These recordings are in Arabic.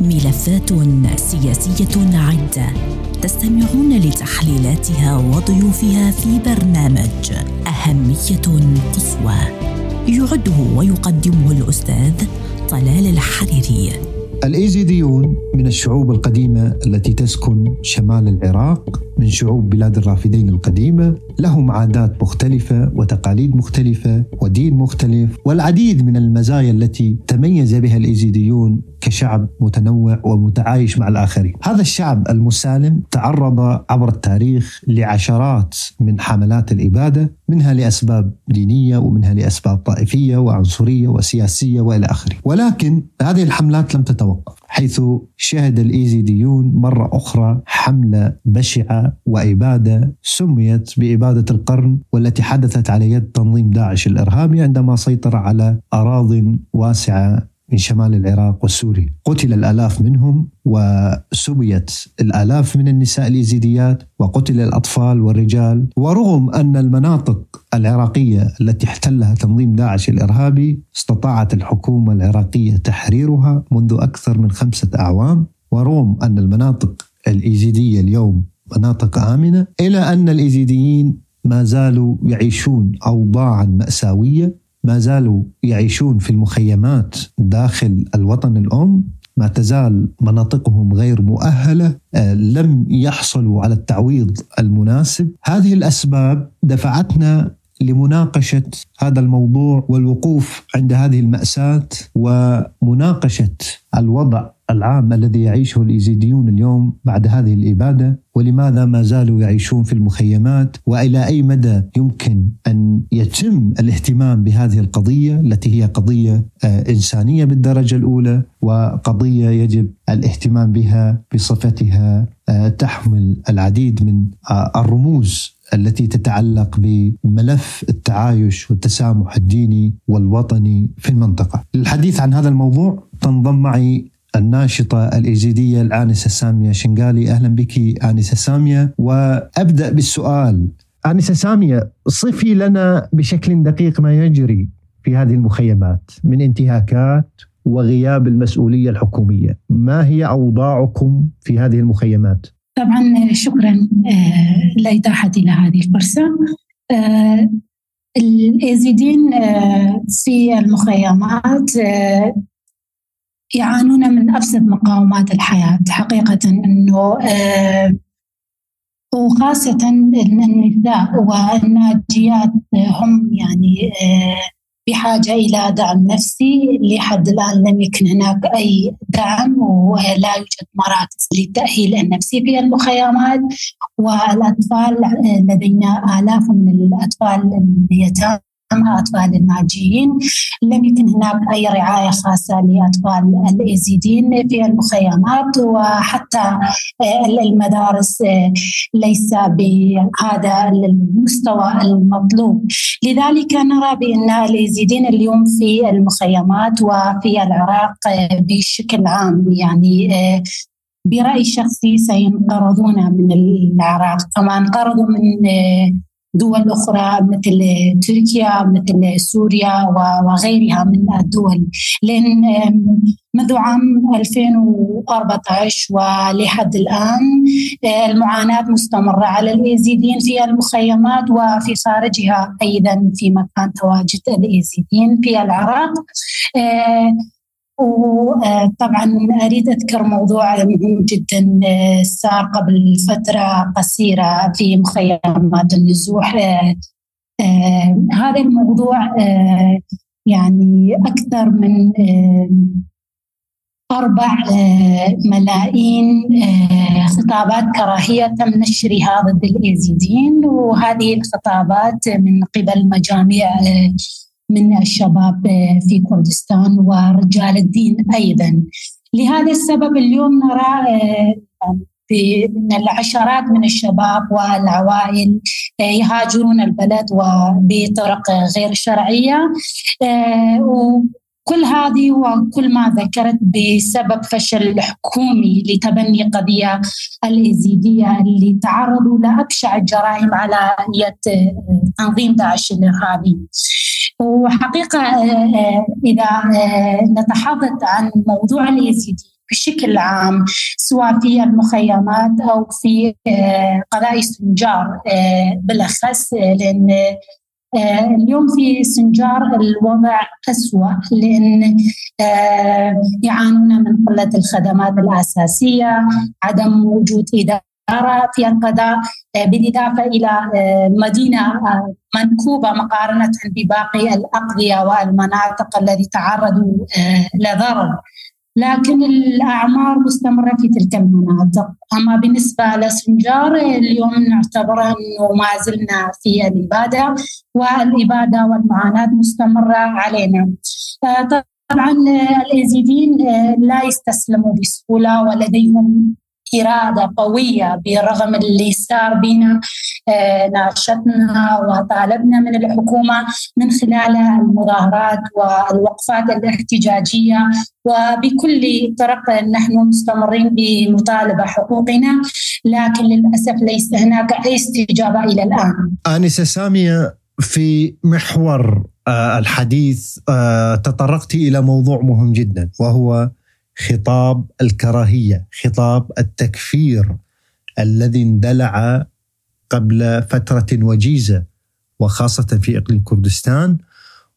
ملفات سياسية عدة تستمعون لتحليلاتها وضيوفها في برنامج أهمية قصوى. يعده ويقدمه الأستاذ طلال الحريري. الايزيديون من الشعوب القديمة التي تسكن شمال العراق من شعوب بلاد الرافدين القديمة لهم عادات مختلفة وتقاليد مختلفة ودين مختلف والعديد من المزايا التي تميز بها الايزيديون كشعب متنوع ومتعايش مع الآخرين. هذا الشعب المسالم تعرض عبر التاريخ لعشرات من حملات الإبادة منها لأسباب دينية ومنها لأسباب طائفية وعنصرية وسياسية وإلى آخره. ولكن هذه الحملات لم تتوقف حيث شهد الايزيديون مرة أخرى حملة بشعة وإبادة سميت بإبادة القرن والتي حدثت على يد تنظيم داعش الإرهابي عندما سيطر على اراض واسعة من شمال العراق وسوريا قتل الآلاف منهم وسبيت الآلاف من النساء اليزيديات وقتل الأطفال والرجال. ورغم أن المناطق العراقية التي احتلها تنظيم داعش الإرهابي استطاعت الحكومة العراقية تحريرها منذ أكثر من خمسة أعوام. ورغم أن المناطق الإيزيدية اليوم مناطق آمنة إلى أن الإيزيديين ما زالوا يعيشون أوضاعا مأساوية ما زالوا يعيشون في المخيمات داخل الوطن الأم ما تزال مناطقهم غير مؤهلة آه، لم يحصلوا على التعويض المناسب. هذه الأسباب دفعتنا لمناقشة هذا الموضوع والوقوف عند هذه المأساة ومناقشة الوضع العام الذي يعيشه الإيزيديون اليوم بعد هذه الإبادة ولماذا ما زالوا يعيشون في المخيمات وإلى أي مدى يمكن أن يتم الاهتمام بهذه القضية التي هي قضية آه، إنسانية بالدرجة الأولى وقضية يجب الاهتمام بها بصفتها آه، تحمل العديد من آه، الرموز التي تتعلق بملف التعايش والتسامح الديني والوطني في المنطقة. للحديث عن هذا الموضوع تنضم معي الناشطة الإيزيدية الآنسة سامية شنغالي. أهلا بك آنسة سامية وأبدأ بالسؤال. آنسة سامية صفي لنا بشكل دقيق ما يجري في هذه المخيمات من انتهاكات وغياب المسؤولية الحكومية. ما هي أوضاعكم في هذه المخيمات؟ طبعا شكرا آه، لإتاحتي لهذه الفرصة. آه، الإيزيدين آه، في المخيمات يعانون من أبسط مقاومات الحياة. حقيقة أنه آه، وخاصة النساء والناجيات هم يعني آه، بحاجة إلى دعم نفسي. لحد الآن لم يكن هناك أي دعم ولا يوجد مراكز للتأهيل النفسي في المخيمات. والأطفال آه، لدينا آلاف من الأطفال اليتامى. أطفال الناجيين. لم يكن هناك أي رعاية خاصة لأطفال الإيزيدين في المخيمات وحتى المدارس ليس بهذا المستوى المطلوب. لذلك نرى بأن الإيزيدين اليوم في المخيمات وفي العراق بشكل عام يعني برأي شخصي سينقرضون من العراق. كما انقرضوا من دول أخرى مثل تركيا مثل سوريا وغيرها من الدول. لأن منذ عام 2014 ولحد الآن المعاناة مستمرة على الإيزيدين في المخيمات وفي خارجها أيضا في مكان تواجد الإيزيدين في العراق. وطبعا أريد أذكر موضوع مهم جدا صار قبل فترة قصيرة في مخيمات النزوح. هذا الموضوع يعني أكثر من أربع ملايين خطابات كراهية تم نشرها ضد الإيزيدين وهذه الخطابات من قبل مجاميع من الشباب في كردستان ورجال الدين أيضا. لهذا السبب اليوم نرى في ان العشرات من الشباب والعوائل يهاجرون البلد وبطرق غير شرعية. كل هذه وكل ما ذكرت بسبب فشل الحكومي لتبني قضية الإزيدية اللي تعرضوا لأبشع الجرائم على يد تنظيم داعش الإرهابي. وحقيقة إذا نتحدث عن موضوع الإزيدي بشكل عام سواء في المخيمات أو في قضايا سنجار بالأخص لأن اليوم في سنجار الوضع أسوأ لأن يعانون من قلة الخدمات الأساسية عدم وجود إدارة في القضاء آه، بالإضافة إلى آه، مدينة آه، منكوبة مقارنة بباقي الأقضية والمناطق التي تعرضوا لضرر لكن الأعمار مستمرة في تلك المناطق. أما بالنسبة لسنجار اليوم نعتبر أنه ما زلنا في الإبادة والإبادة والمعاناة مستمرة علينا. طبعا الإيزيديين لا يستسلموا بسهولة ولديهم إرادة قوية برغم اللي صار بنا آه، ناشطنا وطالبنا من الحكومة من خلال المظاهرات والوقفات الاحتجاجية وبكل طرق نحن مستمرين بمطالبة حقوقنا لكن للأسف ليس هناك أي استجابة إلى الآن. آنسة سامية في محور آه، الحديث آه، تطرقت إلى موضوع مهم جدا وهو خطاب الكراهية، خطاب التكفير الذي اندلع قبل فترة وجيزة وخاصة في إقليم كردستان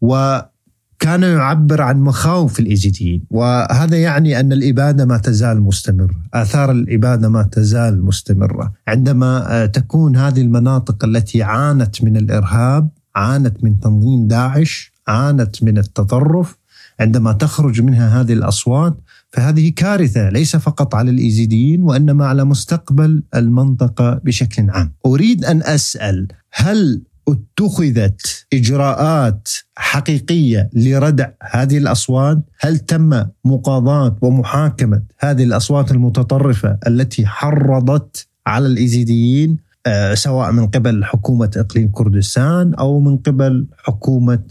وكان يعبر عن مخاوف الإيزيديين. وهذا يعني أن الإبادة ما تزال مستمرة، آثار الإبادة ما تزال مستمرة، عندما تكون هذه المناطق التي عانت من الإرهاب، عانت من تنظيم داعش، عانت من التطرف، عندما تخرج منها هذه الأصوات فهذه كارثة ليس فقط على الإيزيديين وإنما على مستقبل المنطقة بشكل عام. أريد أن أسأل هل اتخذت إجراءات حقيقية لردع هذه الأصوات؟ هل تم مقاضاة ومحاكمة هذه الأصوات المتطرفة التي حرضت على الإيزيديين آه، سواء من قبل حكومة إقليم كردستان أو من قبل حكومة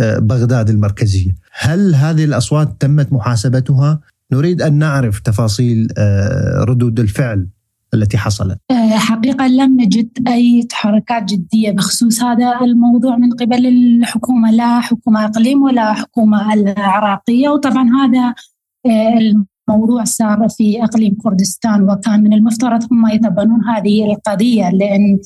آه، بغداد المركزية. هل هذه الأصوات تمت محاسبتها نريد أن نعرف تفاصيل آه، ردود الفعل التي حصلت. آه، حقيقة لم نجد أي تحركات جدية بخصوص هذا الموضوع من قبل الحكومة. لا حكومة إقليم ولا حكومة العراقية. وطبعا هذا آه، الموضوع صار في إقليم كردستان وكان من المفترض هم يتبنون هذه القضية لأن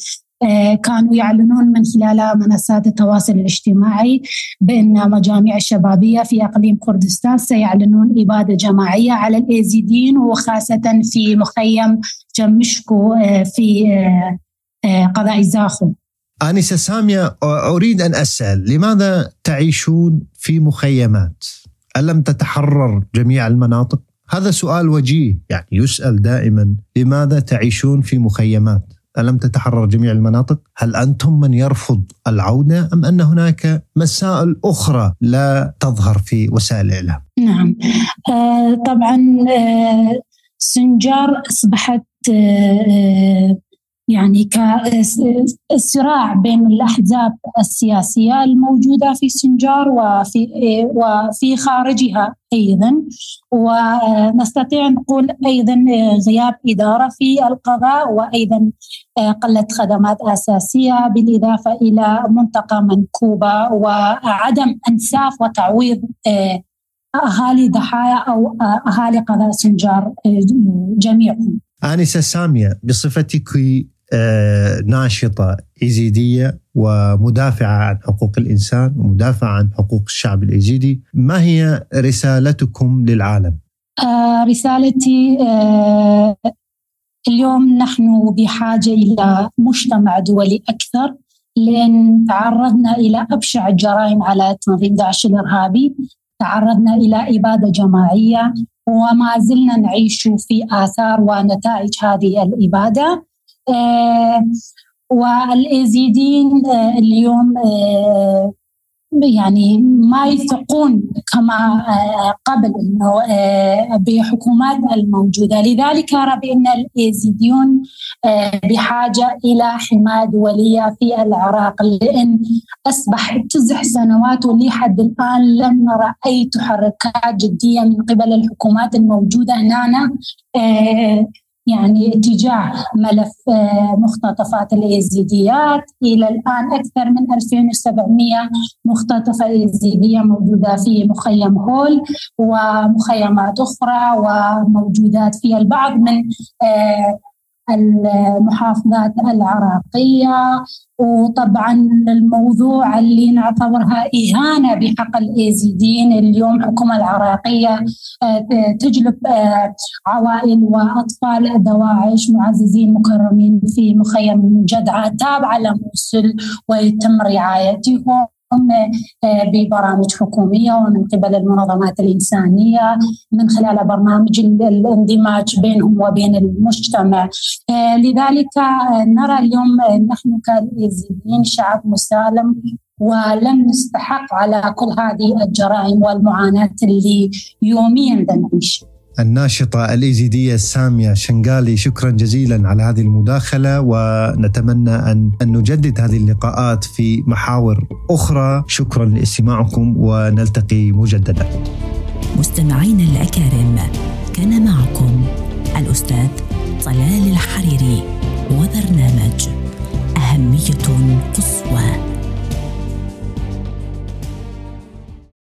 كانوا يعلنون من خلال منصات التواصل الاجتماعي بأن مجاميع الشبابية في أقليم كردستان سيعلنون إبادة جماعية على الإيزيدين وخاصة في مخيم جمشكو آه، في آه، قضاء زاخو آنسة سامية أريد أن أسأل لماذا تعيشون في مخيمات؟ ألم تتحرر جميع المناطق؟ هذا سؤال وجيه يعني يسأل دائما لماذا تعيشون في مخيمات؟ ألم تتحرر جميع المناطق؟ هل أنتم من يرفض العودة أم أن هناك مسائل أخرى لا تظهر في وسائل الإعلام؟ نعم آه طبعا آه سنجار أصبحت آه يعني كالصراع بين الأحزاب السياسية الموجودة في سنجار وفي وفي خارجها أيضا. ونستطيع نقول أيضا غياب إدارة في القضاء وأيضا قلة خدمات أساسية بالإضافة إلى منطقة منكوبة وعدم أنساف وتعويض أهالي ضحايا أو أهالي قضاء سنجار جميعهم. آنسة سامية بصفتك آه، ناشطة إيزيدية ومدافعة عن حقوق الإنسان ومدافعة عن حقوق الشعب الإيزيدي ما هي رسالتكم للعالم؟ آه رسالتي آه اليوم نحن بحاجة إلى مجتمع دولي أكثر لأن تعرضنا إلى أبشع الجرائم على تنظيم داعش الإرهابي تعرضنا إلى إبادة جماعية وما زلنا نعيش في آثار ونتائج هذه الإبادة آه، والإيزيدين آه، اليوم آه، يعني ما يثقون كما قبل إنه بحكومات الموجودة، لذلك ارى بان الايزيديون بحاجة إلى حماية دوليه في العراق لأن أصبح تسع سنوات ولحد الآن لم نرى أي تحركات جدية من قبل الحكومات الموجودة هنا يعني اتجاه ملف آه، مختطفات الايزيديات إلى الآن أكثر من 2700 مختطفة ايزيديه موجودة في مخيم هول ومخيمات أخرى وموجودات في البعض من آه، المحافظات العراقية وطبعا الموضوع اللي نعتبرها إهانة بحق الإيزيديين اليوم الحكومة العراقية آه، تجلب آه، عوائل وأطفال دواعش معززين مكرمين في مخيم جدعة تابعة لموصل ويتم رعايتهم. آه، ببرامج حكومية ومن قبل المنظمات الإنسانية من خلال برنامج الاندماج بينهم وبين المجتمع. آه، لذلك آه، نرى اليوم نحن كاليزيديين شعب مسالم ولم نستحق على كل هذه الجرائم والمعاناة اللي يوميا نعيشها. الناشطة الإيزيدية السامية شنغالي شكرا جزيلا على هذه المداخلة ونتمنى أن, نجدد هذه اللقاءات في محاور أخرى. شكرا لاستماعكم ونلتقي مجددا. مستمعينا الأكارم كان معكم الأستاذ طلال الحريري وبرنامج أهمية قصوى.